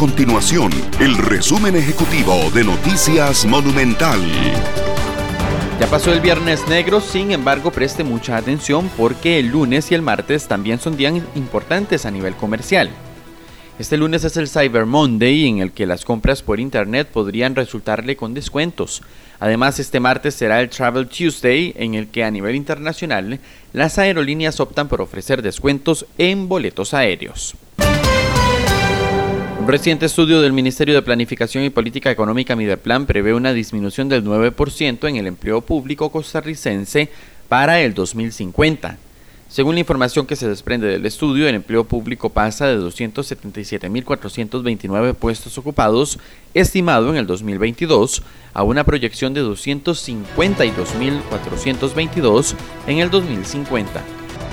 continuación el resumen ejecutivo de Noticias Monumental. Ya pasó el viernes negro, sin embargo preste mucha atención porque el lunes y el martes también son días importantes a nivel comercial. Este lunes es el Cyber Monday en el que las compras por internet podrían resultarle con descuentos. Además, este martes será el Travel Tuesday en el que a nivel internacional las aerolíneas optan por ofrecer descuentos en boletos aéreos. Un reciente estudio del Ministerio de Planificación y Política Económica Mideplan prevé una disminución del 9% en el empleo público costarricense para el 2050. Según la información que se desprende del estudio, el empleo público pasa de 277.429 puestos ocupados, estimado en el 2022, a una proyección de 252.422 en el 2050.